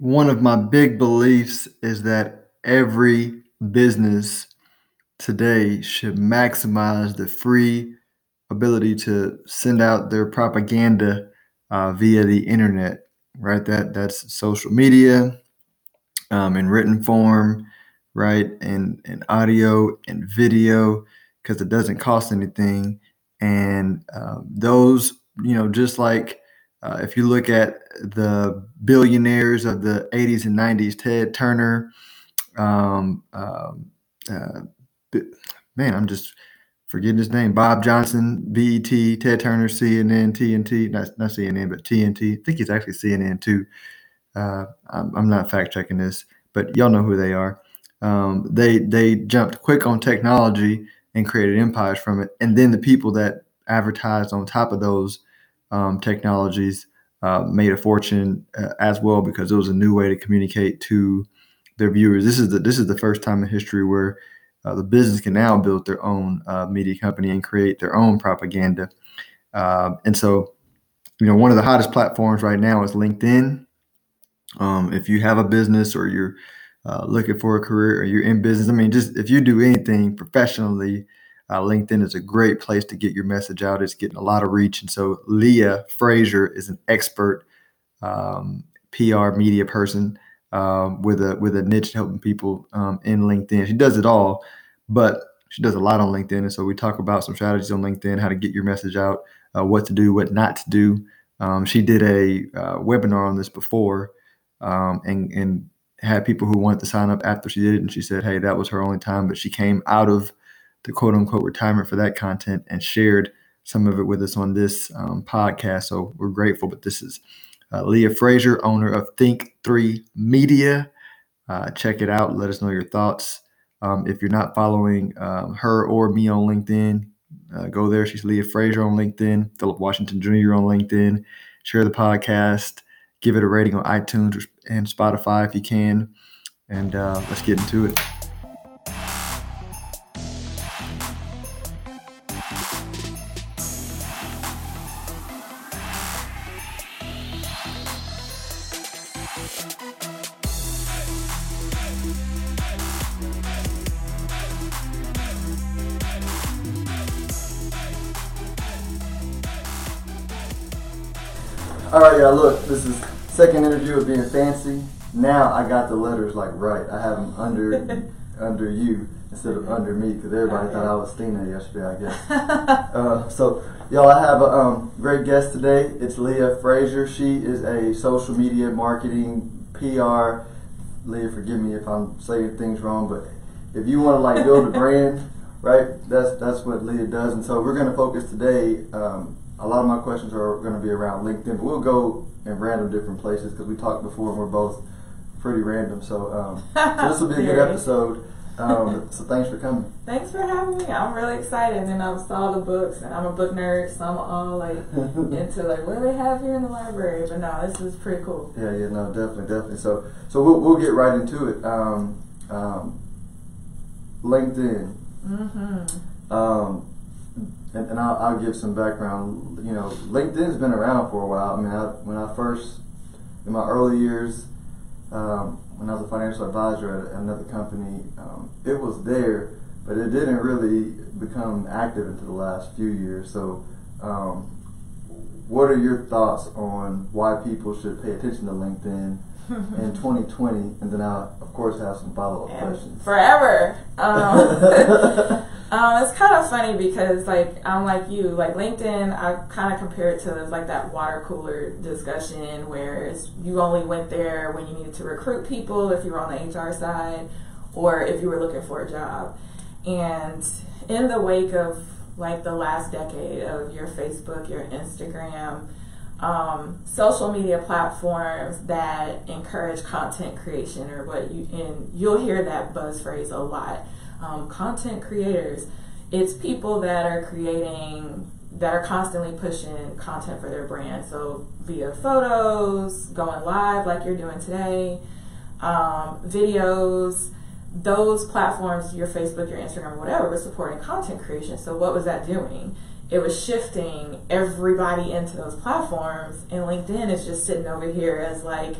one of my big beliefs is that every business today should maximize the free ability to send out their propaganda uh, via the internet, right? That that's social media um, in written form, right? And and audio and video because it doesn't cost anything. And uh, those, you know, just like uh, if you look at the billionaires of the 80s and 90s, Ted Turner, um, um, uh, man, I'm just forgetting his name. Bob Johnson, BET, Ted Turner, CNN, TNT, not, not CNN, but TNT. I think he's actually CNN too. Uh, I'm, I'm, not fact checking this, but y'all know who they are. Um, they they jumped quick on technology and created empires from it, and then the people that advertised on top of those um, technologies uh, made a fortune uh, as well because it was a new way to communicate to their viewers. This is the this is the first time in history where uh, the business can now build their own uh, media company and create their own propaganda. Uh, and so, you know, one of the hottest platforms right now is LinkedIn. Um, if you have a business or you're uh, looking for a career or you're in business, I mean, just if you do anything professionally, uh, LinkedIn is a great place to get your message out. It's getting a lot of reach. And so, Leah Frazier is an expert um, PR media person um, with a with a niche helping people um, in LinkedIn. She does it all, but she does a lot on LinkedIn. And so we talk about some strategies on LinkedIn, how to get your message out, uh, what to do, what not to do. Um, she did a uh, webinar on this before, um, and and had people who wanted to sign up after she did it. And she said, hey, that was her only time, but she came out of the quote unquote retirement for that content and shared some of it with us on this um, podcast. So we're grateful. But this is uh, Leah Frazier, owner of Think3 Media. Uh, check it out. Let us know your thoughts. Um, if you're not following um, her or me on LinkedIn, uh, go there. She's Leah Frazier on LinkedIn, Philip Washington Jr. on LinkedIn. Share the podcast. Give it a rating on iTunes and Spotify if you can. And uh, let's get into it. This is second interview of being fancy. Now I got the letters like right. I have them under under you instead of under me because everybody thought I was Stina yesterday. I guess. uh, so, y'all, I have a um, great guest today. It's Leah Frazier. She is a social media marketing PR. Leah, forgive me if I'm saying things wrong, but if you want to like build a brand, right? That's that's what Leah does. And so we're going to focus today. Um, a lot of my questions are going to be around LinkedIn, but we'll go in random different places because we talked before and we're both pretty random. So, um, so this will be a good episode. Um, so thanks for coming. Thanks for having me. I'm really excited, and I've saw the books, and I'm a book nerd, so I'm all like into like what do they have here in the library. But no, this is pretty cool. Yeah, yeah, no, definitely, definitely. So, so we'll we'll get right into it. Um, um, LinkedIn. Mm-hmm. And, and I'll, I'll, give some background. You know, LinkedIn's been around for a while. I mean, I, when I first, in my early years, um, when I was a financial advisor at another company, um, it was there, but it didn't really become active until the last few years. So, um, what are your thoughts on why people should pay attention to LinkedIn in 2020? And then I, of course, have some follow up questions. Forever. Um, Um, it's kind of funny because like I'm like you, like LinkedIn, I kind of compare it to like that water cooler discussion where you only went there when you needed to recruit people if you were on the HR side or if you were looking for a job. And in the wake of like the last decade of your Facebook, your Instagram, um, social media platforms that encourage content creation or what you and you'll hear that buzz phrase a lot um, content creators. It's people that are creating, that are constantly pushing content for their brand. So via photos, going live like you're doing today, um, videos, those platforms, your Facebook, your Instagram, whatever, was supporting content creation. So what was that doing? It was shifting everybody into those platforms, and LinkedIn is just sitting over here as like,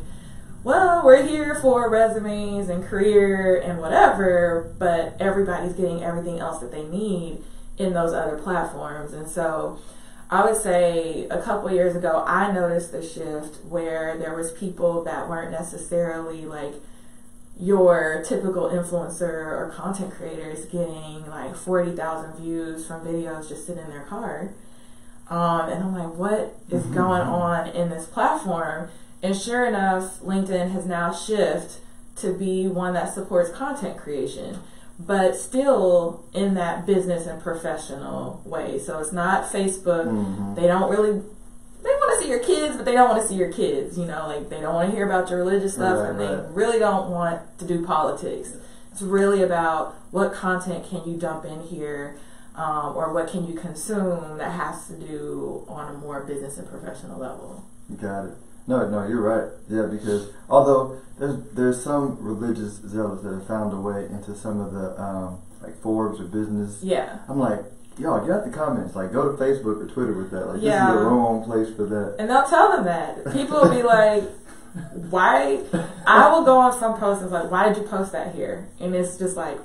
well, we're here for resumes and career and whatever, but everybody's getting everything else that they need in those other platforms. And so I would say a couple years ago, I noticed the shift where there was people that weren't necessarily like your typical influencer or content creators getting like 40,000 views from videos just sitting in their car. Um, and I'm like, what is mm-hmm. going on in this platform? And sure enough, LinkedIn has now shifted to be one that supports content creation, but still in that business and professional way. So it's not Facebook. Mm-hmm. They don't really they want to see your kids, but they don't want to see your kids. You know, like they don't want to hear about your religious stuff, right, and right. they really don't want to do politics. It's really about what content can you dump in here, um, or what can you consume that has to do on a more business and professional level. You got it. No, no, you're right. Yeah, because although there's there's some religious zealots that have found a way into some of the um, like Forbes or business. Yeah. I'm like, get out the comments. Like, go to Facebook or Twitter with that. Like, yeah. this is the wrong place for that. And they'll tell them that. People will be like, why? I will go on some posts and like, why did you post that here? And it's just like,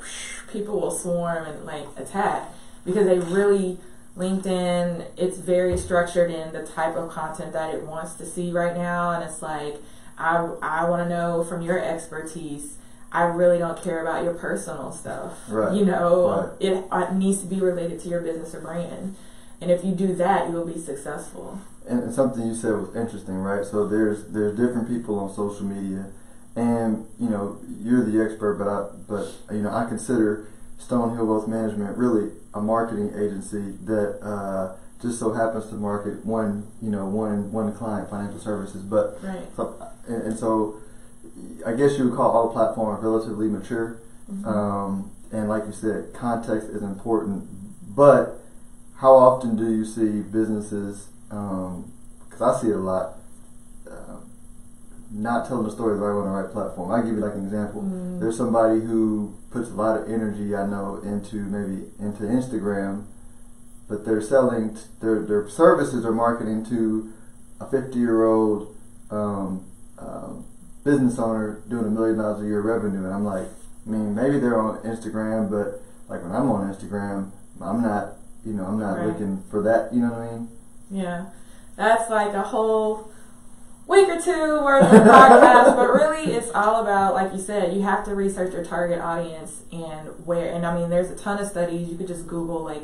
people will swarm and like attack because they really LinkedIn, it's very structured in the type of content that it wants to see right now. And it's like, I, I want to know from your expertise. I really don't care about your personal stuff. Right. You know, right. it, it needs to be related to your business or brand. And if you do that, you will be successful. And something you said was interesting, right? So there's there's different people on social media, and you know you're the expert, but I but you know I consider Stonehill Wealth Management really a marketing agency that uh, just so happens to market one, you know, one one client, financial services. But right. so, and, and, so, I guess you would call all platforms relatively mature. Mm-hmm. Um, and like you said, context is important. But how often do you see businesses? Because um, I see it a lot not telling the story right on the right platform. I'll give you like an example. Mm. There's somebody who puts a lot of energy, I know, into maybe into Instagram, but they're selling t- their their services are marketing to a 50 year old um, um, business owner doing a million dollars a year revenue, and I'm like, I mean, maybe they're on Instagram, but like when I'm on Instagram, I'm not, you know, I'm not right. looking for that. You know what I mean? Yeah, that's like a whole week or two worth of podcast, but really it's all about, like you said, you have to research your target audience and where. And I mean, there's a ton of studies. You could just Google like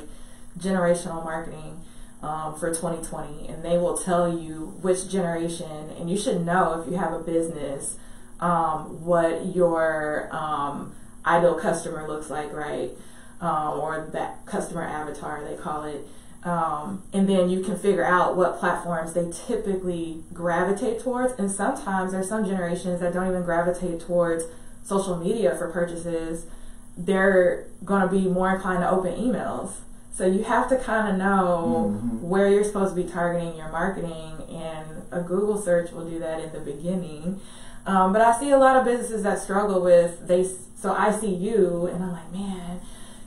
generational marketing um, for 2020, and they will tell you which generation. And you should know if you have a business um, what your um, ideal customer looks like, right? Um, or that customer avatar, they call it. Um, and then you can figure out what platforms they typically gravitate towards. And sometimes there's some generations that don't even gravitate towards social media for purchases. They're going to be more inclined to open emails. So you have to kind of know mm-hmm. where you're supposed to be targeting your marketing, and a Google search will do that in the beginning. Um, but I see a lot of businesses that struggle with they. So I see you, and I'm like, man,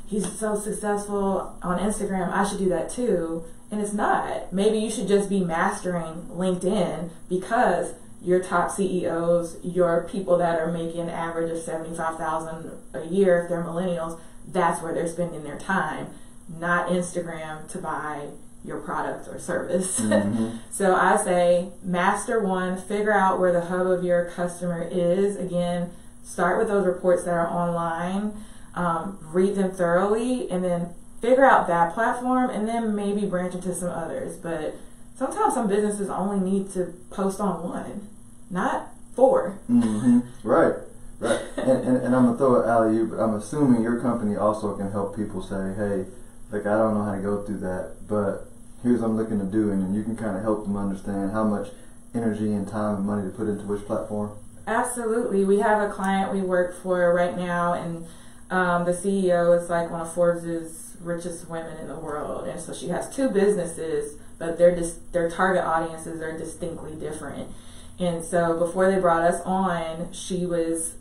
he's so successful on Instagram, I should do that too. And it's not. Maybe you should just be mastering LinkedIn because your top CEOs, your people that are making an average of 75,000 a year if they're millennials, that's where they're spending their time, not Instagram to buy your product or service. Mm-hmm. so I say master one, figure out where the hub of your customer is. Again, start with those reports that are online um, read them thoroughly, and then figure out that platform, and then maybe branch into some others. But sometimes some businesses only need to post on one, not 4 mm-hmm. Right. Right. and, and, and, I'm gonna throw it alley you, but I'm assuming your company also can help people say, hey, like I don't know how to go through that, but here's what I'm looking to do, and you can kind of help them understand how much energy and time and money to put into which platform. Absolutely. We have a client we work for right now, and um, the CEO is like one of Forbes's richest women in the world, and so she has two businesses, but their dis- their target audiences are distinctly different. And so before they brought us on, she was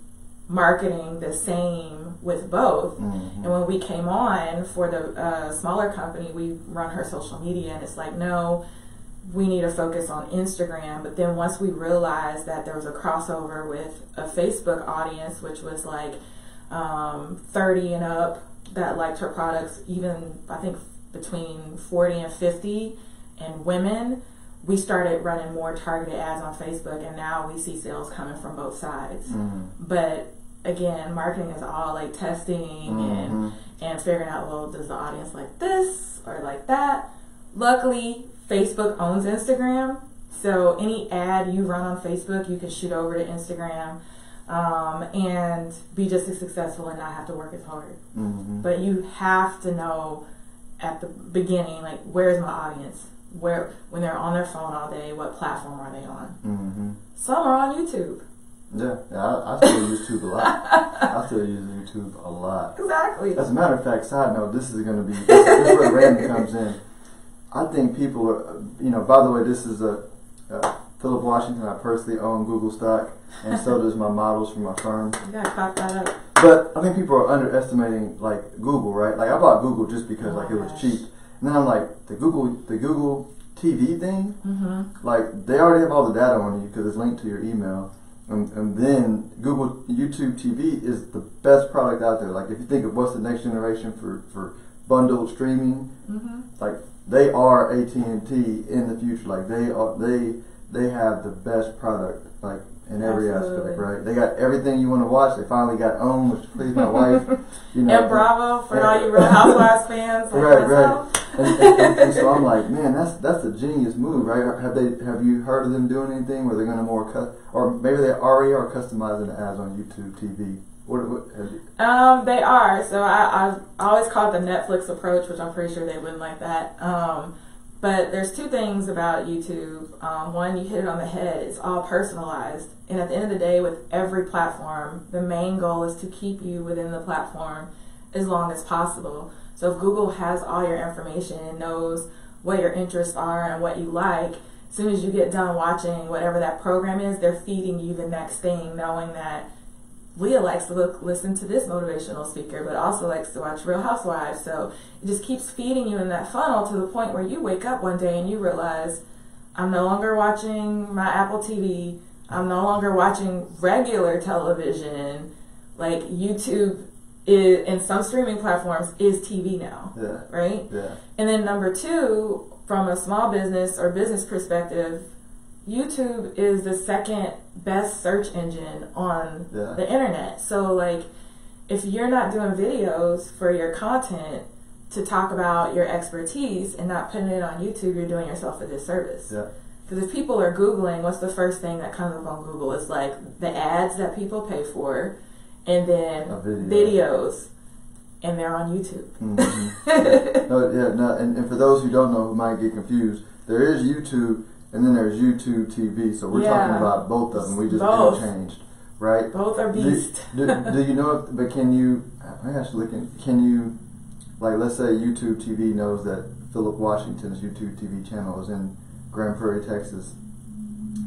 marketing the same with both. Mm-hmm. And when we came on for the uh, smaller company, we run her social media, and it's like, no, we need to focus on Instagram. But then once we realized that there was a crossover with a Facebook audience, which was like um, 30 and up that liked her products, even I think between 40 and 50, and women, we started running more targeted ads on Facebook, and now we see sales coming from both sides. Mhm. But again, marketing is all like testing Mhm. and and figuring out well, does the audience like this or like that? Luckily, Facebook owns Instagram, so any ad you run on Facebook, you can shoot over to Instagram. Um, and be just as successful and not have to work as hard. Mhm. But you have to know at the beginning, like, where's my audience? Where when they're on their phone all day, what platform are they on? Mhm. Some are on YouTube. Yeah, yeah I, I still use YouTube a lot. I still use YouTube a lot. Exactly. As a matter of fact, side note, this is going to be this, this is where random comes in. I think people are, you know. By the way, this is a, uh Philip Washington. I personally own Google stock, and so does my models from my firm. You gotta cock that up. But I think people are underestimating like Google, right? Like I bought Google just because Oh like it was gosh. cheap, and then I'm like the Google the Google TV thing. Mm-hmm. Like they already have all the data on you because it's linked to your email. And, and then Google YouTube TV is the best product out there. Like if you think of what's the next generation for, for bundled streaming, Mm-hmm. like they are AT and T in the future. Like they are they they have the best product like in every Absolutely. aspect, right? They got everything you want to watch. They finally got OWN, which pleased my wife. You know, And Bravo for all you Real Housewives fans. Like Right, right. myself. and, and, and, and so I'm like, man, that's that's a genius move, right? Have they have you heard of them doing anything where they're going to more cut, or maybe they already are customizing the ads on YouTube TV? What, what have you, Um, they are. So I, I've always called it the Netflix approach, which I'm pretty sure they wouldn't like that. Um, but there's two things about YouTube. Um, one, you hit it on the head. It's all personalized. And at the end of the day, with every platform, the main goal is to keep you within the platform as long as possible. So if Google has all your information and knows what your interests are and what you like, as soon as you get done watching whatever that program is, they're feeding you the next thing, knowing that Leah likes to look, listen to this motivational speaker, but also likes to watch Real Housewives. So it just keeps feeding you in that funnel to the point where you wake up one day and you realize, I'm no longer watching my Apple TV. I'm no longer watching regular television. Like YouTube is, and some streaming platforms, is TV now, yeah, right? yeah, And then number two, from a small business or business perspective, YouTube is the second best search engine on Yeah. the internet. So like if you're not doing videos for your content to talk about your expertise and not putting it on YouTube, you're doing yourself a disservice. yeah, Because if people are Googling, what's the first thing that comes up on Google? It's like the ads that people pay for and then video. videos. And they're on YouTube. hmm no, yeah, no, and, and for those who don't know who might get confused, there is YouTube, and then there's YouTube TV. So we're talking about both of them. We just Both. changed, right? Both are Do, beasts. do, do you know? If, but can you? I actually looking. Can you, like, let's say YouTube TV knows that Philip Washington's YouTube TV channel is in Grand Prairie, Texas.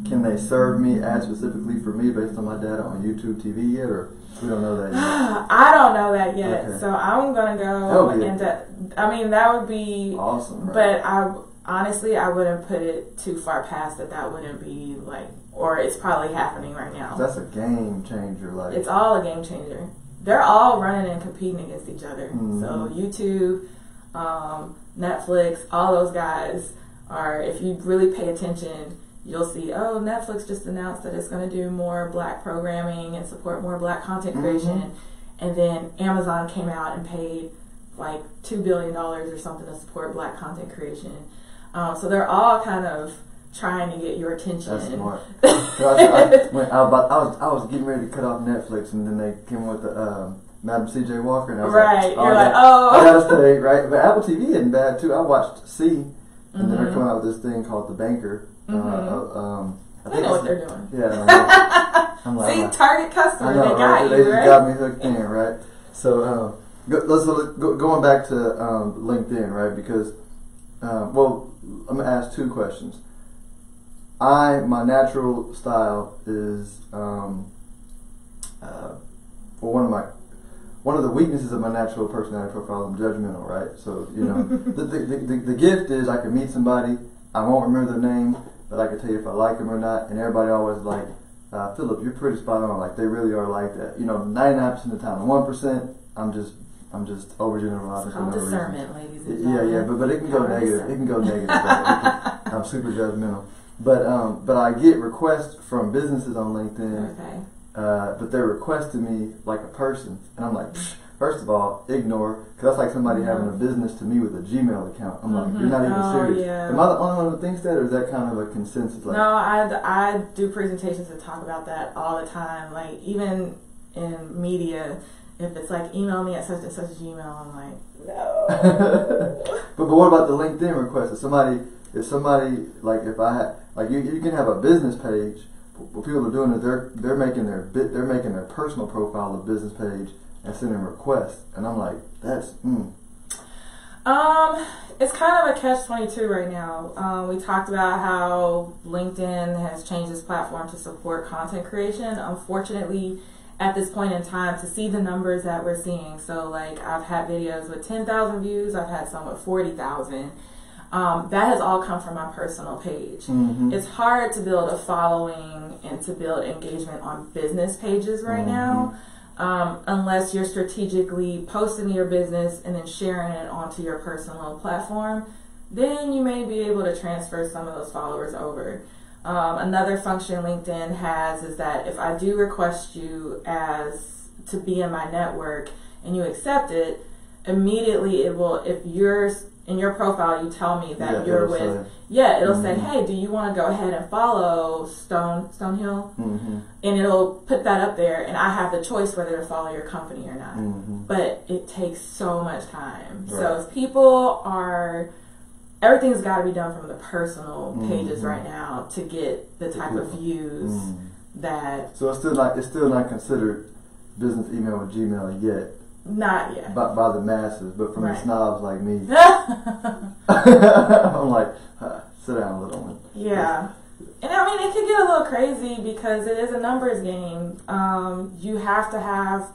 Can they serve me ads specifically for me based on my data on YouTube TV yet, or we don't know that yet? I don't know that yet, Okay. so I'm gonna go That would be- into. I mean, that would be, Awesome, right? but I honestly I wouldn't put it too far past that. That wouldn't be like, or it's probably happening right now. That's a game changer. Like, It's all a game changer. They're all running and competing against each other. Mhm. So YouTube, um, Netflix, all those guys are. If you really pay attention, you'll see. Oh, Netflix just announced that it's going to do more black programming and support more black content Mhm. creation, and then Amazon came out and paid like two billion dollars or something to support black content creation. Um, so they're all kind of trying to get your attention. That's smart. I, I, when I, was about, I was I was getting ready to cut off Netflix, and then they came with the um, Madam C.J. Walker, and I was Right, like, you're I like, oh. I gotta stay right. But Apple TV isn't bad too. I watched See, and then they're Mhm. coming out with this thing called The Banker. Uh, Mhm. uh, um, I They know what they're doing. Yeah. I'm like, See, like, target customer, know, they right? got They you, just right? got me hooked in, right? So, um, go, let's go, going back to um, LinkedIn, right? Because, um, well, I'm gonna ask two questions. I my natural style is, um, uh, well, one of my one of the weaknesses of my natural personality profile. I'm judgmental, right? So, you know, the, the, the, the, the gift is I can meet somebody. I won't remember their name, but I can tell you if I like them or not. And everybody always like, uh, Philip, you're pretty spot on. Like they really are like that. You know, 99% of the time. One percent, I'm just I'm just overgeneralizing It's called no reason. ladies and Yeah, gentlemen. yeah, but but it can go negative. It can go negative. I'm super judgmental. But um, but I get requests from businesses on LinkedIn, Okay. uh, but they're requesting me like a person, and I'm like, first of all, ignore, because that's like somebody Mhm. having a business to me with a Gmail account. I'm like, Mhm. you're not even Oh, serious. yeah. Am I the only one who thinks that, or is that kind of a consensus? Like, No, I, I do presentations that talk about that all the time. Like even in media, if it's like email me at such and such Gmail, I'm like, no. but but what about the LinkedIn request? If somebody, if somebody like if I had like you, you can have a business page. What people are doing is they're they're making their bit they're making their personal profile a business page and sending requests, and I'm like, that's mm, Um, it's kind of a catch twenty two right now. Um, we talked about how LinkedIn has changed its platform to support content creation. Unfortunately, at this point in time, to see the numbers that we're seeing, so like I've had videos with ten thousand views, I've had some with forty thousand. Um, that has all come from my personal page. mhm. It's hard to build a following and to build engagement on business pages right now, um, unless you're strategically posting your business and then sharing it onto your personal platform. Then you may be able to transfer some of those followers over. Um, another function LinkedIn has is that if I do request you as to be in my network and you accept it, immediately it will. If you're in your profile, you tell me that Yeah, you're with say. yeah, it'll say, Mhm. "Hey, do you want to go ahead and follow Stone Stonehill?" Mhm. And it'll put that up there, and I have the choice whether to follow your company or not. Mhm. But it takes so much time. So if people are, everything's got to be done from the personal pages Mhm. right now to get the type of views Mm. that So it's still not it's still not considered business email with Gmail yet not yet. by, by the masses, but from Right. the snobs like me, I'm like, huh, sit down, little one. Yeah. And I mean, it could get a little crazy because it is a numbers game. Um, you have to have,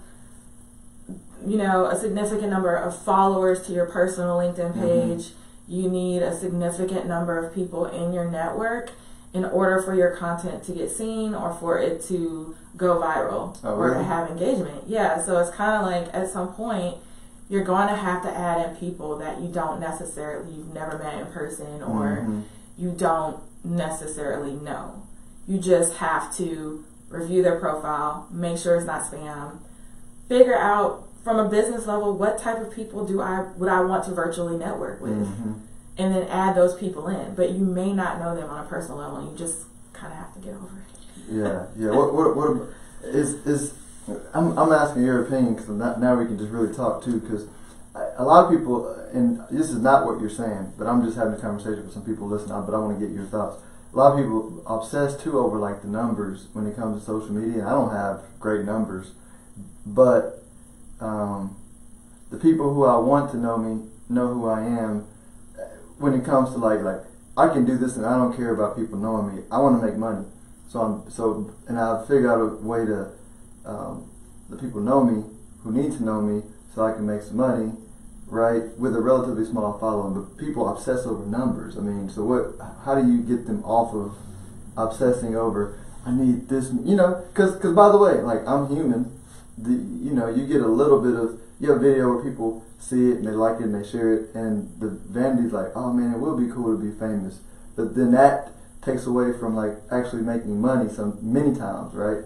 you know, a significant number of followers to your personal LinkedIn Mhm. page. You need a significant number of people in your network in order for your content to get seen or for it to go viral Oh, or to have engagement. Yeah, so it's kind of like at some point you're going to have to add in people that you don't necessarily you've never met in person or Mhm. you don't necessarily know. You just have to review their profile, make sure it's not spam, figure out from a business level what type of people do I would I want to virtually network with, Mhm. and then add those people in. But you may not know them on a personal level, and you just kind of have to get over it. Yeah, yeah. What, what, what is is? I'm, I'm asking your opinion because now we can just really talk too. Because a lot of people, and this is not what you're saying, but I'm just having a conversation with some people listening. But I want to get your thoughts. A lot of people obsess too over like the numbers when it comes to social media. I don't have great numbers, but um, the people who I want to know me know who I am. uh, When it comes to like like I can do this and I don't care about people knowing me. I want to make money. So I'm so, and I figure out a way to um, the people know me who need to know me, so I can make some money, right? With a relatively small following, but people obsess over numbers. I mean, so what? How do you get them off of obsessing over? I need this, you know, because because by the way, like I'm human. The you know you get a little bit of your video where people see it and they like it and they share it, and the vanity's like, oh man, it will be cool to be famous, but then that takes away from like actually making money some many times, right?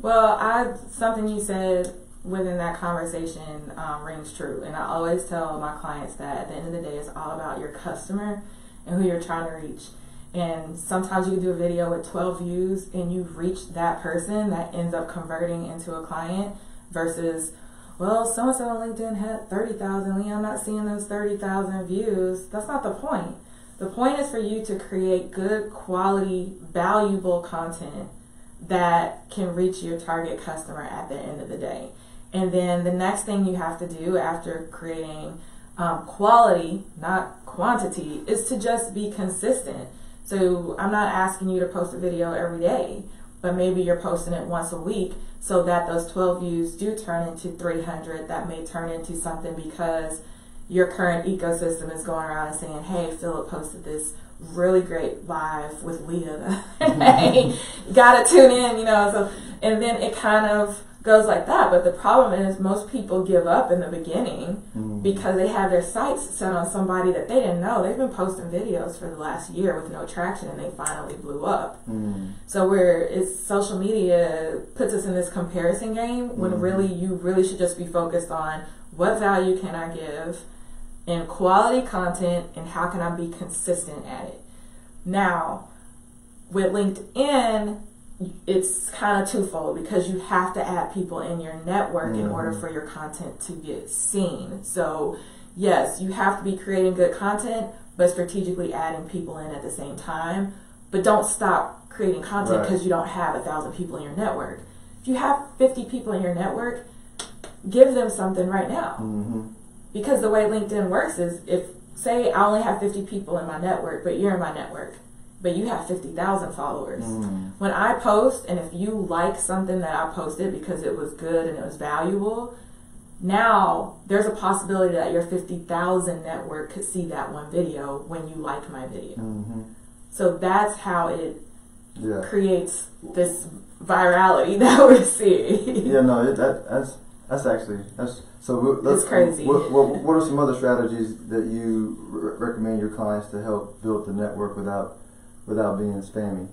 Well, I something you said within that conversation um, rings true, and I always tell my clients that at the end of the day, it's all about your customer and who you're trying to reach. And sometimes you do a video with 12 views, and you've reached that person that ends up converting into a client, versus, well, so and so on LinkedIn had 30,000. Lee, I'm not seeing those 30,000 views. That's not the point. The point is for you to create good quality, valuable content that can reach your target customer at the end of the day. And then the next thing you have to do after creating um, quality, not quantity, is to just be consistent. So I'm not asking you to post a video every day, but maybe you're posting it once a week so that those 12 views do turn into 300. That may turn into something because your current ecosystem is going around and saying, hey, Philip posted this really great live with Leah mm-hmm. the other. Gotta tune in, you know. So, and then it kind of goes like that. But the problem is, most people give up in the beginning Mm. because they have their sights set on somebody that they didn't know. They've been posting videos for the last year with no traction, and they finally blew up. Mm. So where it's social media puts us in this comparison game when Mhm. really you really should just be focused on what value can I give in quality content and how can I be consistent at it. Now, with LinkedIn, it's kind of twofold because you have to add people in your network in order Mhm. for your content to get seen. So, yes, you have to be creating good content, but strategically adding people in at the same time. But don't stop creating content Right. because you don't have a thousand people in your network. If you have 50 people in your network, give them something right now. hmm Because the way LinkedIn works is if, say, I only have 50 people in my network, but you're in my network, but you have 50,000 followers. Mm. When I post, and if you like something that I posted because it was good and it was valuable, now there's a possibility that your 50,000 network could see that one video when you like my video. hmm So that's how it Yeah. creates this virality that we're seeing. Yeah, no, it, that that's that's actually that's so. Let's, It's crazy. What, what, what are some other strategies that you re- recommend your clients to help build the network without without being spammy?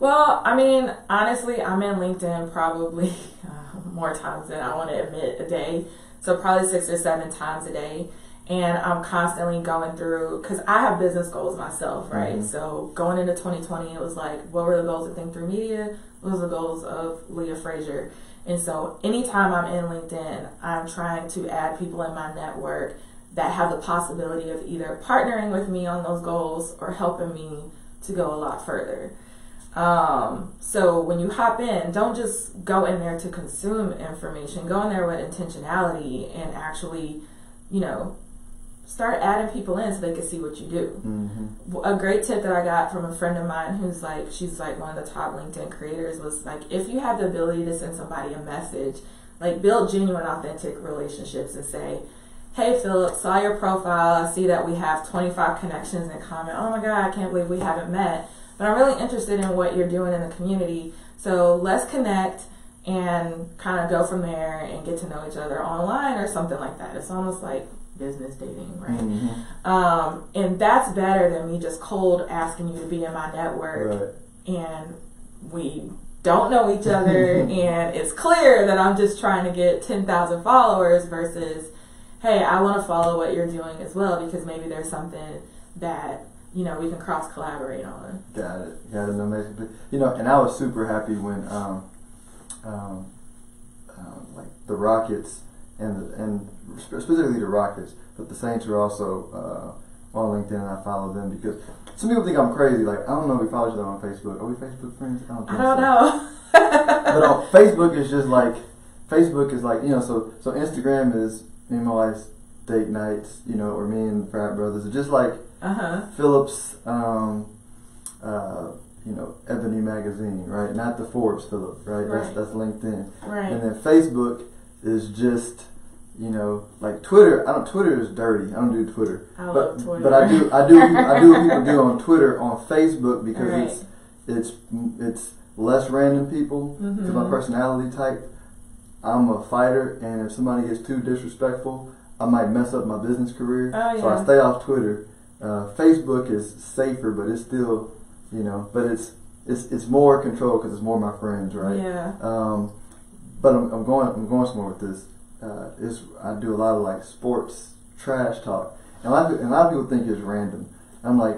Well, I mean, honestly, I'm in LinkedIn probably uh, more times than I want to admit a day. So probably six or seven times a day. And I'm constantly going through, because I have business goals myself, right? Mhm. So going into 2020, it was like, what were the goals of Think3 Media? What was the goals of Leah Frazier? And so anytime I'm in LinkedIn, I'm trying to add people in my network that have the possibility of either partnering with me on those goals or helping me to go a lot further. Um, so when you hop in, don't just go in there to consume information. Go in there with intentionality and actually, you know, start adding people in so they can see what you do. Mm-hmm. A great tip that I got from a friend of mine who's like, she's like one of the top LinkedIn creators was like, if you have the ability to send somebody a message, like build genuine, authentic relationships and say, Hey Philip, saw your profile. I see that we have 25 connections in common. Oh my God, I can't believe we haven't met. But I'm really interested in what you're doing in the community. So let's connect and kind of go from there and get to know each other online or something like that. It's almost like business dating, right? Mm-hmm. Um, and that's better than me just cold asking you to be in my network Right. and we don't know each other and it's clear that I'm just trying to get 10,000 followers versus, hey, I want to follow what you're doing as well because maybe there's something that, you know, we can cross collaborate on. Got it. Got it. Amazing. You know, and I was super happy when um, um, um, like the Rockets and the, and specifically the Rockets, but the Saints are also uh, on LinkedIn, and I follow them because some people think I'm crazy. Like I don't know if we follow each other on Facebook. Are we Facebook friends? I don't, I don't so. know. But on Facebook is just like Facebook is like you know. So so Instagram is me and my wife's date nights, you know, or me and frat brothers. It's just like Uh huh. Phillips, um, uh, you know, Ebony magazine, right? Not the Forbes Phillips, right? That's Right. that's LinkedIn, Right. and then Facebook is just, you know, like Twitter. I don't. Twitter is dirty. I don't do Twitter, I but Twitter. but I do I do I do what people do on Twitter on Facebook because Right. it's it's it's less random people because my Mhm. personality type. I'm a fighter, and if somebody gets too disrespectful, I might mess up my business career. Oh, So I stay off Twitter. Uh, Facebook is safer, but it's still, you know, but it's it's it's more control because it's more my friends, right? Yeah. Um, but I'm, I'm going I'm going somewhere with this. Uh, is I do a lot of like sports trash talk, and a lot of, and a lot of people think it's random. I'm like,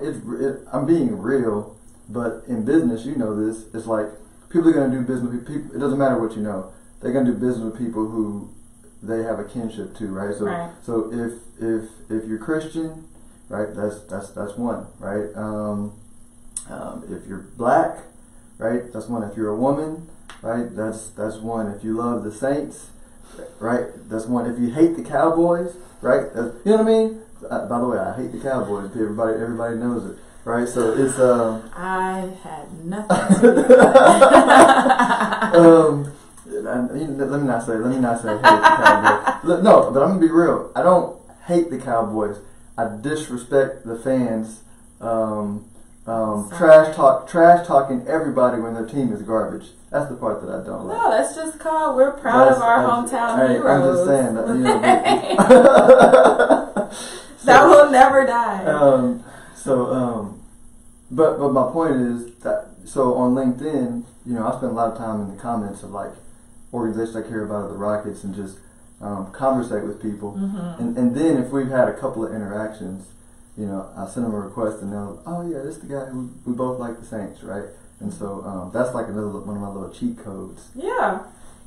it's it, I'm being real, but in business, you know this. It's like people are gonna do business people. It doesn't matter what you know. They're gonna do business with people who they have a kinship to, right? So Right. so if if if you're Christian, right? That's that's that's one, right? Um, um, if you're black, right? That's one. If you're a woman, right? That's that's one. If you love the Saints, right? That's one. If you hate the Cowboys, right? That's, you know what I mean? Uh, by the way, I hate the Cowboys. Everybody everybody knows it, right? So it's um. I had nothing to do with that. um, I- let me not say. Let me not say hate the Cowboys. No, but I'm gonna be real. I don't hate the Cowboys. I disrespect the fans um, um, trash talk, trash talking everybody when their team is garbage. That's the part that I don't like. No, that's just called we're proud That's- of our I'm- hometown hey, heroes. I'm just saying that. You know, that will never die. um, so, um, but but my point is that so on LinkedIn, you know, I spend a lot of time in the comments of like organizations I care about, the Rockets, and just um, conversate with people. Mhm. And and then if we've had a couple of interactions, you know, I send them a request and they'll, oh yeah, this is the guy who we both like the Saints, right? And so um, that's like another one of my little cheat codes. Yeah,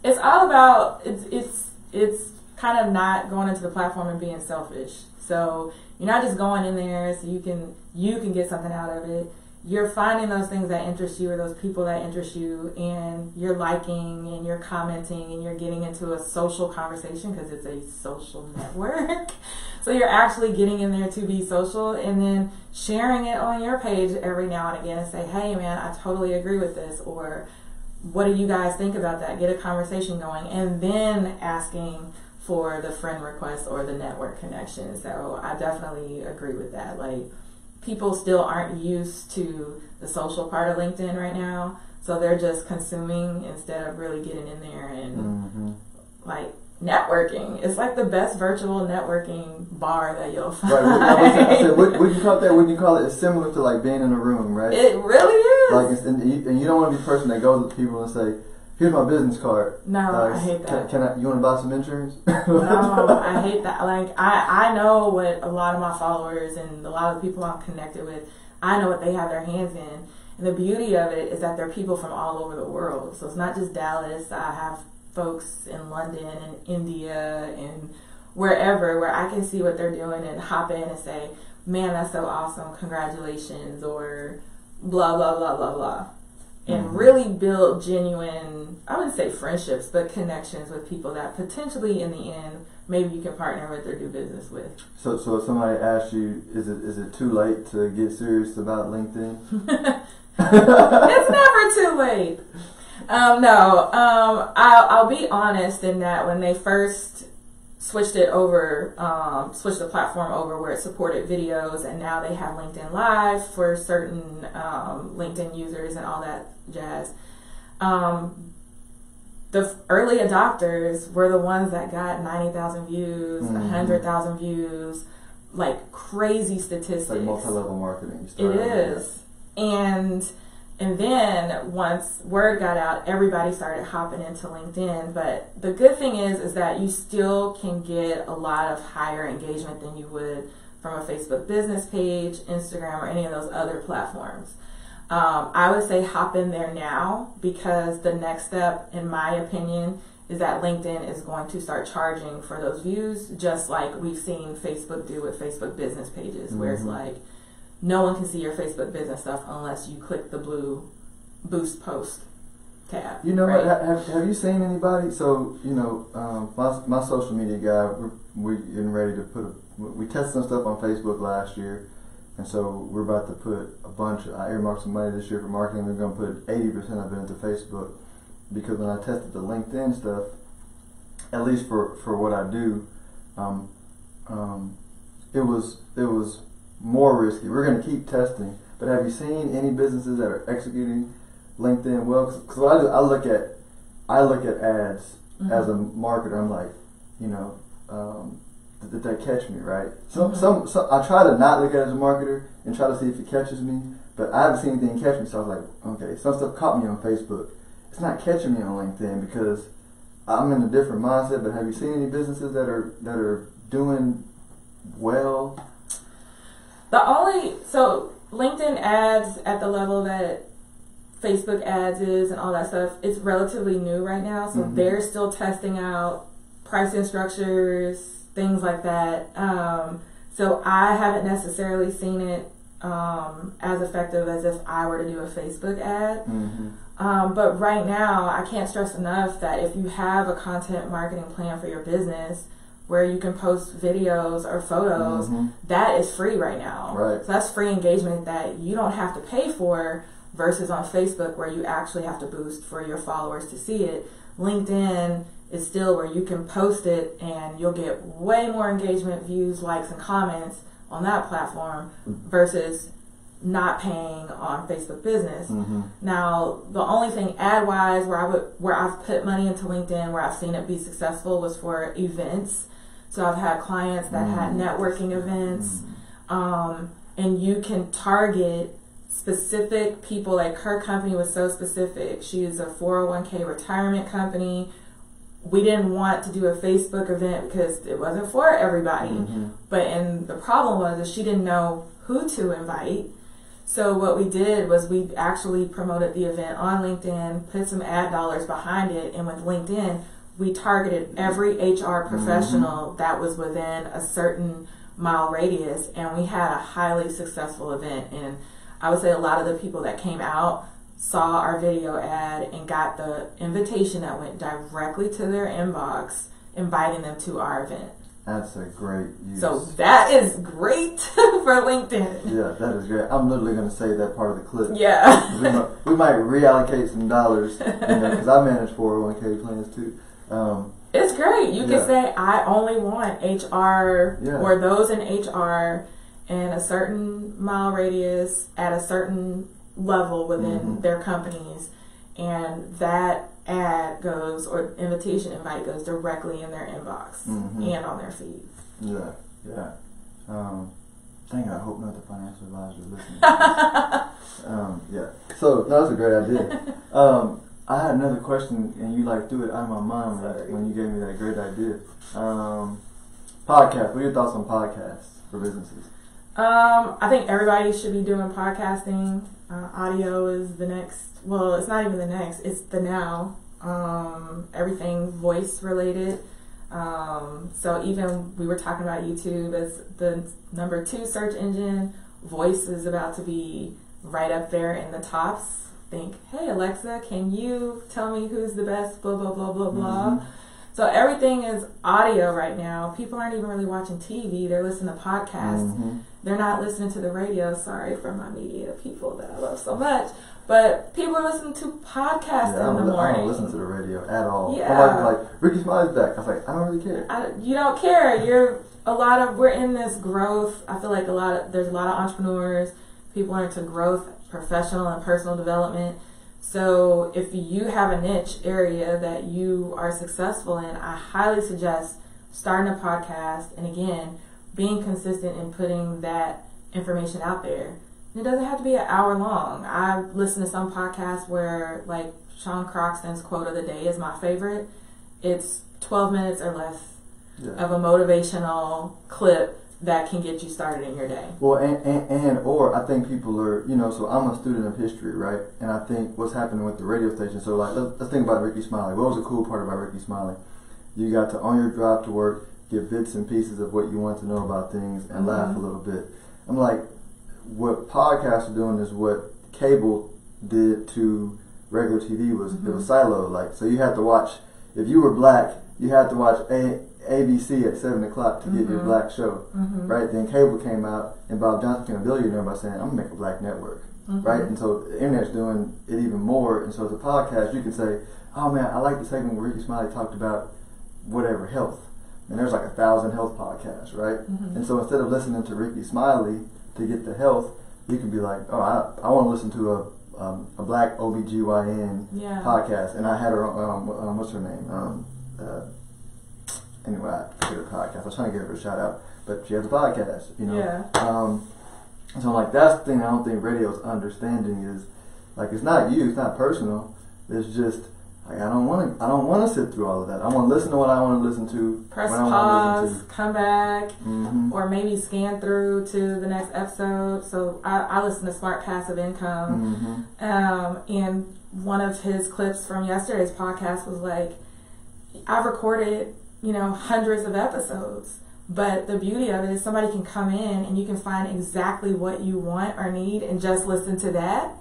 it's all about it's it's it's kind of not going into the platform and being selfish. So you're not just going in there so you can you can get something out of it. You're finding those things that interest you or those people that interest you, and you're liking and you're commenting and you're getting into a social conversation because it's a social network. so you're actually getting in there to be social and then sharing it on your page every now and again and say, hey man, I totally agree with this or what do you guys think about that? Get a conversation going, and then asking for the friend request or the network connection. So I definitely agree with that. Like people still aren't used to the social part of LinkedIn right now, so they're just consuming instead of really getting in there and Mm-hmm. like networking. It's like the best virtual networking bar that you'll find. Right. I, was, I said, what, what you call that? What you call it? It's similar to like being in a room, right? it really is. like, it's, and, you, and you don't want to be the person that goes to people and say, "Here's my business card. no, Uh, I hate can, that. can I? You want to buy some insurance?" no, I hate that. Like I, I know what a lot of my followers and a lot of the people I'm connected with, I know what they have their hands in. And the beauty of it is that they're people from all over the world. So it's not just Dallas. I have folks in London and India and wherever where I can see what they're doing and hop in and say, "Man, that's so awesome! Congratulations!" or blah blah blah blah blah. And Mhm. really build genuine, I wouldn't say friendships, but connections with people that potentially in the end maybe you can partner with or do business with. so, so if somebody asks you, "Is it is it too late to get serious about LinkedIn?" it's never too late. Um, no, um, I'll, I'll be honest in that when they first switched it over, um, switched the platform over where it supported videos, and now they have LinkedIn Live for certain um, LinkedIn users and all that jazz. Um, the early adopters were the ones that got 90,000 views, Mhm. 100,000 views, like crazy statistics. It's like multi-level marketing. It is. It start out with is. And and then once word got out, everybody started hopping into LinkedIn. But the good thing is is that you still can get a lot of higher engagement than you would from a Facebook business page, Instagram, or any of those other platforms. Um, I would say hop in there now because the next step, in my opinion, is that LinkedIn is going to start charging for those views, just like we've seen Facebook do with Facebook business pages, where it's Mhm. like no one can see your Facebook business stuff unless you click the blue boost post tab. You know right? what? Have, have you seen anybody? So you know, um, my my social media guy, we're, we're getting ready to put. A, we tested some stuff on Facebook last year, and so we're about to put a bunch. I earmarked some money this year for marketing. We're going to put eighty percent of it into Facebook because when I tested the LinkedIn stuff, at least for for what I do, um, um, it was it was more risky. We're going to keep testing. But have you seen any businesses that are executing LinkedIn well? Because what I do, I look at I look at ads Mhm. as a marketer. I'm like, you know, um, did, that catch me right? Some, Mhm. some some I try to not look at it as a marketer and try to see if it catches me. But I haven't seen anything catch me, so I was like, okay, some stuff caught me on Facebook. It's not catching me on LinkedIn because I'm in a different mindset. But have you seen any businesses that are that are doing well? The only so LinkedIn ads at the level that Facebook ads is and all that stuff, it's relatively new right now. So Mhm. they're still testing out pricing structures, things like that. Um, so I haven't necessarily seen it um, as effective as if I were to do a Facebook ad. Mm-hmm. Um, but right now, I can't stress enough that if you have a content marketing plan for your business where you can post videos or photos, Mhm. that is free right now. Right. So that's free engagement that you don't have to pay for versus on Facebook where you actually have to boost for your followers to see it. LinkedIn is still where you can post it and you'll get way more engagement, views, likes, and comments on that platform versus not paying on Facebook Business. Mm-hmm. Now, the only thing ad wise where I would where I've put money into LinkedIn where I've seen it be successful was for events. So I've had clients that had Mm. networking events, um, and you can target specific people. Like her company was so specific. She is a 401k retirement company. We didn't want to do a Facebook event because it wasn't for everybody. Mhm. But and the problem was that she didn't know who to invite. So what we did was we actually promoted the event on LinkedIn, put some ad dollars behind it, and with LinkedIn, we targeted every HR mm-hmm. professional that was within a certain mile radius, and we had a highly successful event. And I would say a lot of the people that came out saw our video ad and got the invitation that went directly to their inbox, inviting them to our event. That's a great use. So that is great for LinkedIn. yeah, that is great. I'm literally going to say that part of the clip. Yeah. we, might, we might reallocate some dollars, you know, because I manage 401k plans too. Um, It's great. You Yeah. can say, I only want HR Yeah. or those in HR in a certain mile radius at a certain level within Mhm. their companies. And that ad goes, or invitation invite goes directly in their inbox Mhm. and on their feed. yeah, yeah. Um, dang, I hope not the financial advisor is listening. um, yeah. So no, that's a great idea. Um, I had another question, and you like threw it out of my mind when, when you gave me that great idea. Um, podcast. What are your thoughts on podcasts for businesses? Um, I think everybody should be doing podcasting. Uh, audio is the next. Well, it's not even the next. It's the now. Um, everything voice related. Um, so even we were talking about YouTube as the number two search engine. Voice is about to be right up there in the tops. Think, hey Alexa, can you tell me who's the best? Blah blah blah blah blah. Mhm. So everything is audio right now. People aren't even really watching TV. They're listening to podcasts. Mhm. They're not listening to the radio. Sorry for my media people that I love so much. But people are listening to podcasts Yeah, in the li- I don't listen to the radio at all. Yeah. Wife was like, Rickey Smiley's back. I was like, I don't really care. I, you don't care. You're a lot of we're in this growth. I feel like a lot of there's a lot of entrepreneurs. People are into growth, professional and personal development. So if you have a niche area that you are successful in, I highly suggest starting a podcast and again being consistent in putting that information out there. It doesn't have to be an hour long. I listen to some podcasts where like Sean Croxton's quote of the day is my favorite. It's 12 minutes or less Yeah. of a motivational clip that can get you started in your day. Well, and, and, and or I think people are, you know, so I'm a student of history, right? And I think what's happening with the radio station. So, like, let's, let's think about Rickey Smiley. What was the cool part about Rickey Smiley? You got to on your drive to work get bits and pieces of what you want to know about things and mm-hmm. laugh a little bit. I'm like, what podcasts are doing is what cable did to regular TV was it was mm-hmm. siloed. Like, so you had to watch if you were black, you had to watch a, ABC at seven o'clock to get your black show Mm-hmm. right? Then cable came out, and Bob Johnson became a billionaire by saying, "I'm gonna make a black network," Mm-hmm. right? And so the internet's doing it even more. And so as a podcast, you can say, "Oh man, I like the segment where Rickey Smiley talked about whatever health," and there's like a thousand health podcasts, right? Mhm. And so instead of listening to Rickey Smiley to get the health, you can be like, "Oh, I, I want to listen to a um, a black OBGYN Yeah. podcast," and I had her. Um, um, what's her name? Um, uh, anyway, I forget her podcast. I was trying to give her a shout out, but she has a podcast. You know. Yeah. Um, so like that's the thing I don't think radio's understanding is like it's not you, it's not personal. It's just like I don't want to. I don't want to sit through all of that. I want to listen to what I want to listen to. Press when I pause, want come back, to to. or maybe scan through to the next episode. So I, I listen to Smart Passive Income. hmm Um, and one of his clips from yesterday's podcast was like, I've recorded, you know, hundreds of episodes. But the beauty of it is somebody can come in and you can find exactly what you want or need and just listen to that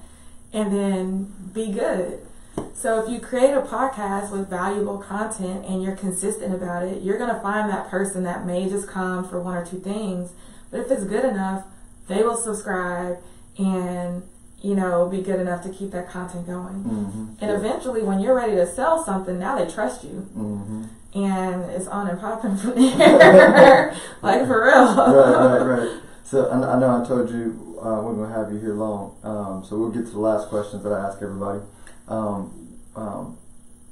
and then be good. So if you create a podcast with valuable content and you're consistent about it, you're going to find that person that may just come for one or two things. But if it's good enough, they will subscribe and, you know, be good enough to keep that content going. hmm And eventually, when you're ready to sell something, now they trust you. hmm And it's on and popping from there. like for real. right, right, right. So I, I know I told you uh, we're gonna have you here long. Um, so we'll get to the last questions that I ask everybody. Um, um,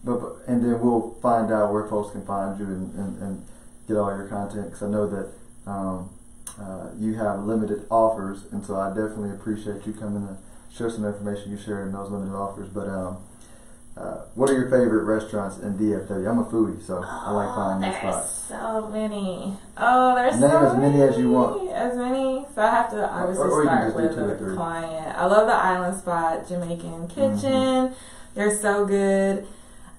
but, but and then we'll find out where folks can find you and, and, and get all your content because I know that um, uh, you have limited offers, and so I definitely appreciate you coming to share some information you shared in those limited offers. But um, uh, what are your favorite restaurants in DFW? I'm a foodie, so I like finding new There's spots. so many. Oh, there's Name so as many as you want. As many. So I have to obviously Or- or start with the client. I love the Island Spot Jamaican Kitchen. They're so good.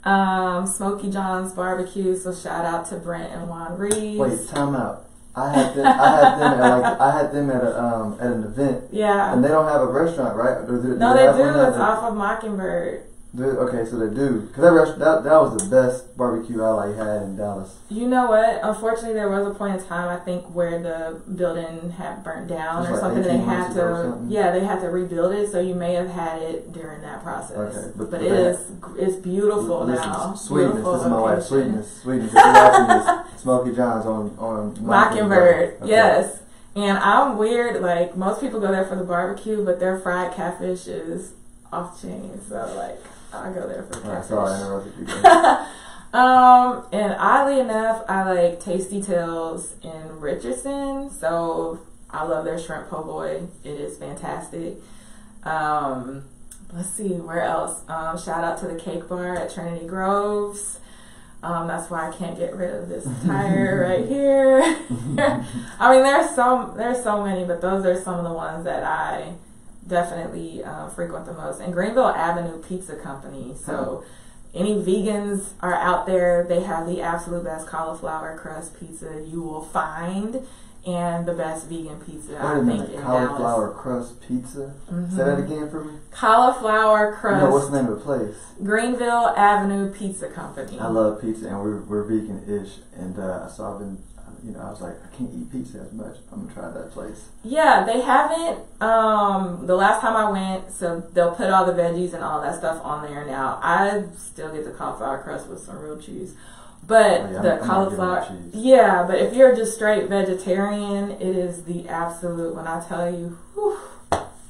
Um, Smokey John's Barbecue. So shout out to Brent and Juan Reeves. Wait, time out. I had them. I had them at like I had them at a um at an event, Yeah. and they don't have a restaurant, right? Do, no, they have do. It's off of Mockingbird. Okay, so they do. Cause that rest, that that was the best barbecue I like had in Dallas. You know what? Unfortunately, there was a point in time I think where the building had burnt down Just or like something. They had to, yeah, they had to rebuild it. So you may have had it during that process. Okay, but, but- it is it's beautiful Listen, now. Sweetness. Beautiful This is my wife. Sweetness. Sweetness. If you're watching this, Smokey John's on on Mockingbird, Okay. yes. And I'm weird. Like most people go there for the barbecue, but their fried catfish is off chain. So like I go there for catfish. sorry, I interrupted you. guys. um, and oddly enough, I like Tasty Tales in Richardson. So I love their shrimp po' boy. It is fantastic. Um, let's see where else. Um, shout out to the Cake Bar at Trinity Groves. Um, that's why I can't get rid of this tire right here. I mean, there's so there's so many, but those are some of the ones that I definitely uh, frequent the most. And Greenville Avenue Pizza Company. So, any vegans are out there, they have the absolute best cauliflower crust pizza you will find, and the best vegan pizza Wait I a think minute, in cauliflower crust pizza. Dallas. Say that Mhm. again for me. Cauliflower crust. No, what's the name of the place? Greenville Avenue Pizza Company. I love pizza, and we're we're vegan-ish, and uh, so I've been, you know, I was like, I can't eat pizza as much. I'm gonna try that place. Yeah, they haven't. Um, the last time I went, so they'll put all the veggies and all that stuff on there now. I still get the cauliflower crust with some real cheese, but Oh, yeah, the I'm cauliflower. cheese. Yeah, but if you're just straight vegetarian, it is the absolute. When I tell you, whew,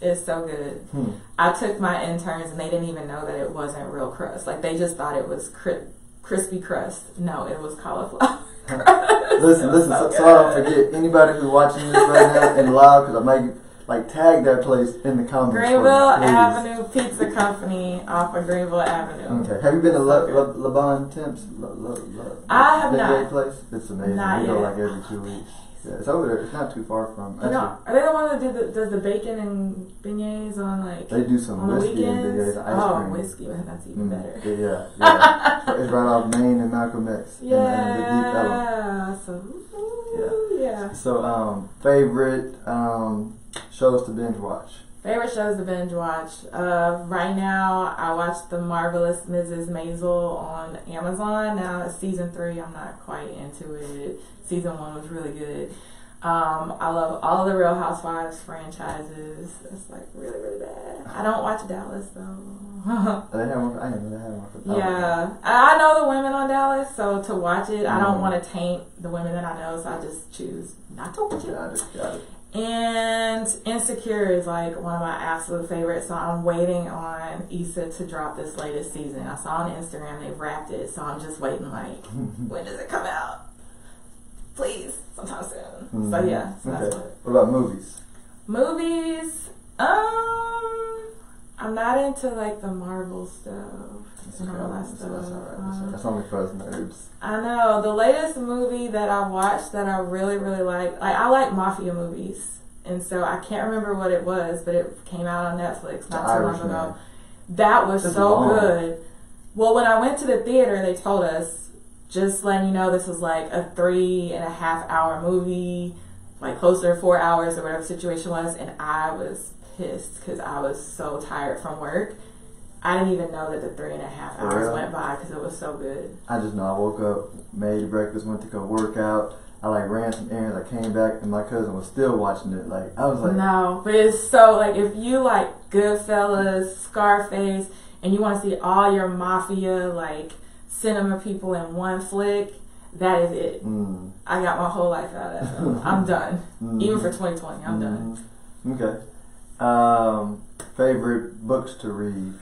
it's so good. Hmm. I took my interns and they didn't even know that it wasn't real crust. Like they just thought it was cri- crispy crust. No, it was cauliflower. Listen, listen, so, so I don't forget anybody who's watching this right now and live, because I might like tag that place in the comments. me, Greenville. Avenue Pizza Company off of Greenville Avenue. Okay. Have you been to Le, Le. Le Bon Temps? Le, Le, Le, I have not. Place? It's amazing. Not we go like every two weeks. Yeah, it's over there. It's not too far from. Actually, are they the one that did the, does the bacon and beignets on like they do some on whiskey and weekends? ice oh, cream. whiskey, that's even Mm, better. Yeah, yeah. it's right off Main and Malcolm X. and- and the Deep Yeah. So yeah. So, um, favorite um, shows to binge watch. Favorite shows to binge watch. Uh, right now, I watched The Marvelous Mrs. Maisel on Amazon. Now it's season three. I'm not quite into it. Season one was really good. Um, I love all the Real Housewives franchises. It's like really, really bad. I don't watch Dallas though. One. I didn't know they had one. For, yeah, I I know the women on Dallas, so to watch it, I don't Mhm. want to taint the women that I know, so I just choose not to watch it. Got it. Got it. And Insecure is like one of my absolute favorites. So I'm waiting on Issa to drop this latest season. I saw on Instagram they've wrapped it, so I'm just waiting like when does it come out? Please, sometime soon. So Mhm. yeah, so that's Okay. what. What about movies? Movies, um, I'm not into like the Marvel stuff and all that That's, stuff. that's all right. Um, that's only nerds. I know the latest movie that I watched that I really really like. Like I like mafia movies, and so I can't remember what it was, but it came out on Netflix not The too long Irishman. ago. That was so long. good. Well, when I went to the theater, they told us just letting you know this was like a three and a half hour movie, like closer to four hours or whatever the situation was, and I was pissed because I was so tired from work. I didn't even know that the three and a half For hours real? went by because it was so good. I just know I woke up, made breakfast, went to go work out. I like ran some errands. I came back and my cousin was still watching it. Like I was like, no, but it's so like if you like Goodfellas, Scarface, and you want to see all your mafia like cinema people in one flick, that is it. mm, I got my whole life out of that film. I'm done. mm, Even for 2020, I'm done. mm. Okay. Um, favorite books to read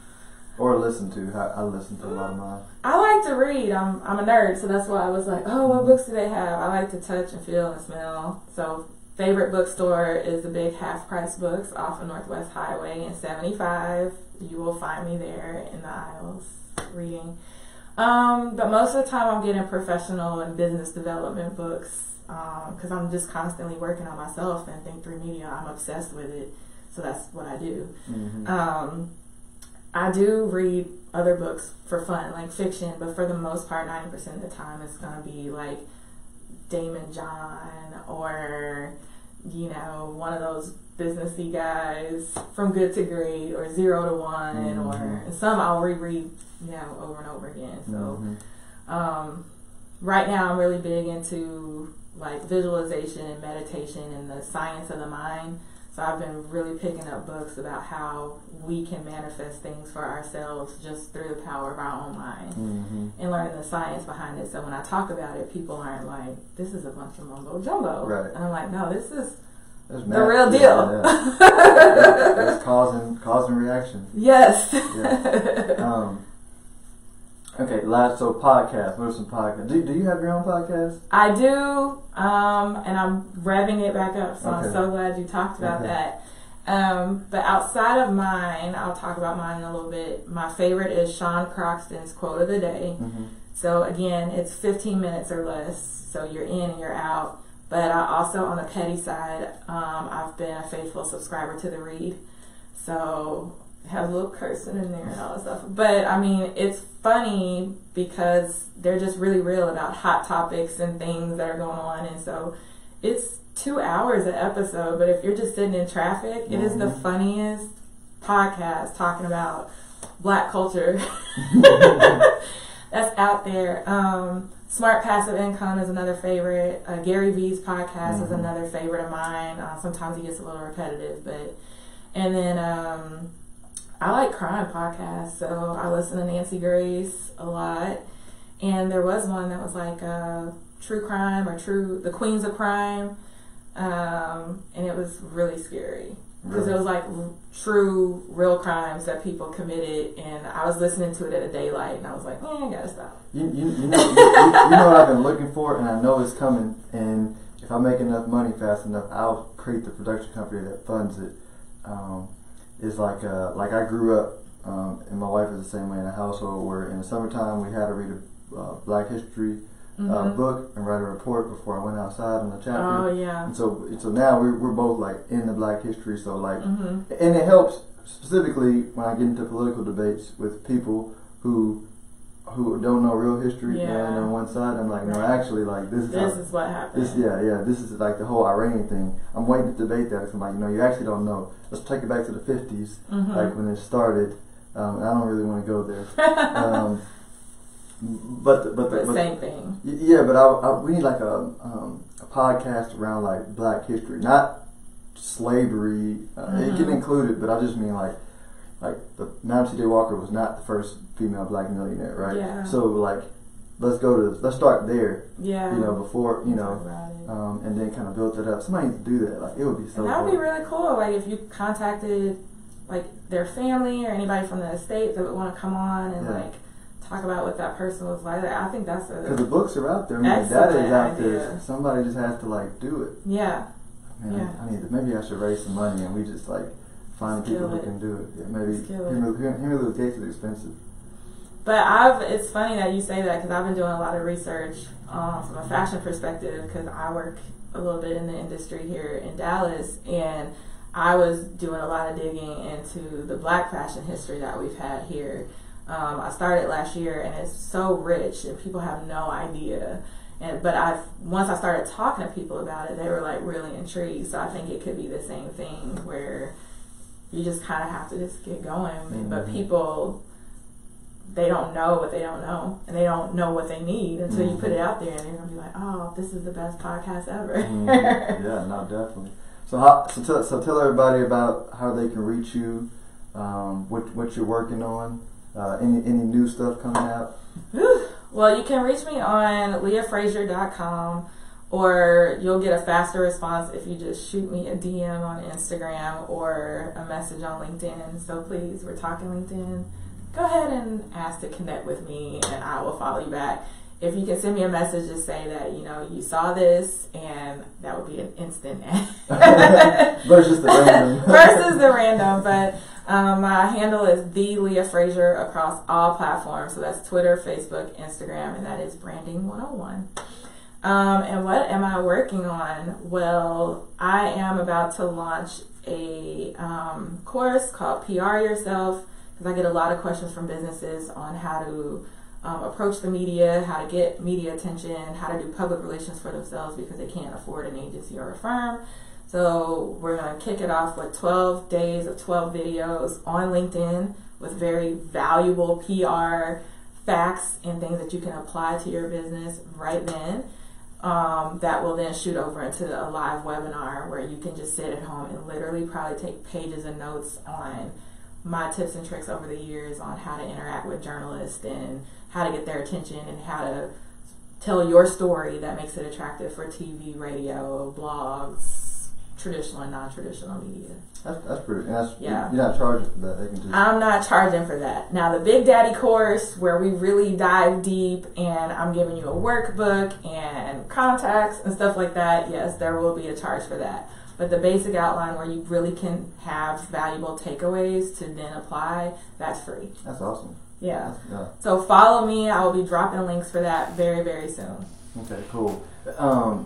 or listen to? I, I listen to a lot of mine. I like to read. I'm I'm a nerd, so that's why I was like, oh, what books do they have? I like to touch and feel and smell. So favorite bookstore is the big half price books off of Northwest Highway in 75. You will find me there in the aisles reading. Um, but most of the time, I'm getting professional and business development books because um, I'm just constantly working on myself and Think3 Media. I'm obsessed with it, so that's what I do. Mm-hmm. Um, I do read other books for fun, like fiction, but for the most part, 90% of the time, it's going to be like Daymond John or, you know, one of those businessy guys from Good to Great or Zero to One, Mhm. or some I'll reread, you know, over and over again. So, Mhm. um, right now, I'm really big into like visualization and meditation and the science of the mind. So I've been really picking up books about how we can manifest things for ourselves just through the power of our own mind Mhm. and learning the science behind it. So when I talk about it, people aren't like, "This is a bunch of mumbo jumbo," Right. and I'm like, "No, this is That's the real yeah, deal." yeah. That- That's causing causing reaction. yes. Um, okay, last so podcast. What are some podcasts? Do, do you have your own podcast? I do, um, and I'm revving it back up. So Okay. I'm so glad you talked about Okay. that. Um, but outside of mine, I'll talk about mine in a little bit. My favorite is Sean Croxton's quote of the day. Mm-hmm. So again, it's 15 minutes or less. So you're in and you're out. But I also, on the petty side, um, I've been a faithful subscriber to the read. So have a little cursing in there and all that stuff. But I mean, it's funny because they're just really real about hot topics and things that are going on. And so it's two hours an episode. But if you're just sitting in traffic, it is the Mhm. funniest podcast talking about black culture that's out there. Um, Smart Passive Income is another favorite. Uh, Gary Vee's podcast is Mhm. another favorite of mine. Uh, sometimes he gets a little repetitive, but and then um, I like crime podcasts, so I listen to Nancy Grace a lot. And there was one that was like uh, true crime or true the Queens of Crime, um, and it was really scary because it was like true, real crimes that people committed. And I was listening to it at a daylight, and I was like, eh, I gotta stop. You, you, you, know, you know what I've been looking for, and I know it's coming. And if I make enough money fast enough, I'll create the production company that funds it. Um, it's like uh, like I grew up, um, and my wife is the same way in a household where in the summertime we had to read a uh, Black History uh, Mhm. book and write a report before I went outside on the chapter. Oh yeah. And so, so now we're, we're both like in the Black History. So like, hmm and it helps specifically when I get into political debates with people who who don't know real history Yeah. and on one side I'm like no actually like this is This how, is what happened. this yeah yeah this is like the whole Iranian thing I'm waiting to debate that because I'm like you know you actually don't know let's take it back to the 50s Mhm. like when it started um, I don't really want to go there um, but the, but the, but same thing. Yeah, but I, I, we need like a, um, a podcast around like Black history, not slavery. Uh, It can Mhm. include it, but I just mean like like the C. J. Walker was not the first female black millionaire, right? Yeah. So like, let's go to let's start there, Yeah. you know, before you know, um, and then kind of build it up. Somebody needs to do that. Like it would be so. and that would cool. be really cool. Like if you contacted like their family or anybody from the estate that would want to come on and Yeah. like talk about what that person was like. I think that's Because the books are out there. I mean, the data is out there. idea. Somebody just has to like do it. yeah. Man, Yeah. I need to, maybe I should raise some money and we just like find Skill people who can do it. Yeah, maybe Skill. Henry, Henry Louis Gates is expensive. But I've it's funny that you say that because I've been doing a lot of research um, from a fashion perspective because I work a little bit in the industry here in Dallas and I was doing a lot of digging into the black fashion history that we've had here. Um, I started last year and it's so rich and people have no idea. And but I've once I started talking to people about it, they were like really intrigued. So I think it could be the same thing where you just kind of have to just get going. But Mhm. people they don't know what they don't know, and they don't know what they need until you put it out there, and they're gonna be like, "Oh, this is the best podcast ever." Mhm. yeah, no, definitely. So, how, so, tell, so tell everybody about how they can reach you, um, what what you're working on, uh, any any new stuff coming out. well, you can reach me on leahfrazier.com or you'll get a faster response if you just shoot me a DM on Instagram or a message on LinkedIn. So please, we're talking LinkedIn. Go ahead and ask to connect with me, and I will follow you back. If you can send me a message, just say that you know you saw this, and that would be an instant. Ad. Versus the random. Versus the random, but um, my handle is the Leah Frazier across all platforms. So that's Twitter, Facebook, Instagram, and that is Branding 101. Um, and what am I working on? Well, I am about to launch a um, course called PR Yourself because I get a lot of questions from businesses on how to um, approach the media, how to get media attention, how to do public relations for themselves because they can't afford an agency or a firm. So we're going to kick it off with 12 days of 12 videos on LinkedIn with very valuable PR facts and things that you can apply to your business right then. Um, that will then shoot over into a live webinar where you can just sit at home and literally probably take pages of notes on my tips and tricks over the years on how to interact with journalists and how to get their attention and how to tell your story that makes it attractive for TV, radio, blogs, traditional and non-traditional media. That's, that's pretty. That's, Yeah. You're not charging for that. They can. I'm not charging for that. Now, the Big Daddy course, where we really dive deep and I'm giving you a workbook and contacts and stuff like that, yes, there will be a charge for that. But the basic outline where you really can have valuable takeaways to then apply, that's free. that's awesome. Yeah. Yeah. So follow me. I will be dropping links for that very, very soon. Okay. Cool. Um,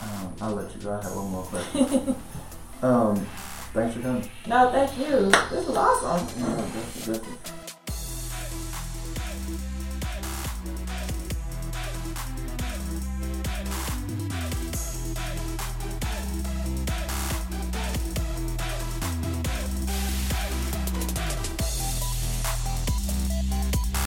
um, I'll let you go. I have one more question. um, thanks for coming. No, thank you. This was awesome. Yeah, definitely, definitely.